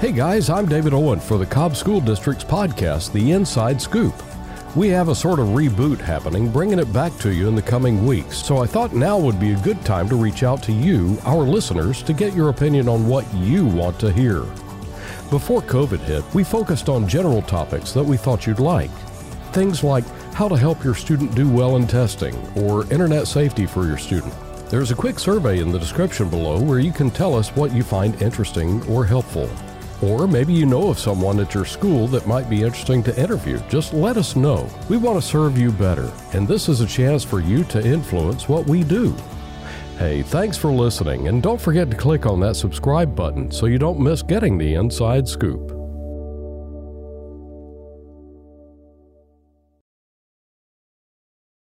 Hey guys, I'm David Owen for the Cobb School District's podcast, The Inside Scoop. We have a sort of reboot happening, bringing it back to you in the coming weeks. So I thought now would be a good time to reach out to you, our listeners, to get your opinion on what you want to hear. Before COVID hit, we focused on general topics that we thought you'd like. Things like how to help your student do well in testing or internet safety for your student. There's a quick survey in the description below where you can tell us what you find interesting or helpful. Or maybe you know of someone at your school that might be interesting to interview. Just let us know. We want to serve you better, and this is a chance for you to influence what we do. Hey, thanks for listening, and don't forget to click on that subscribe button so you don't miss getting the inside scoop.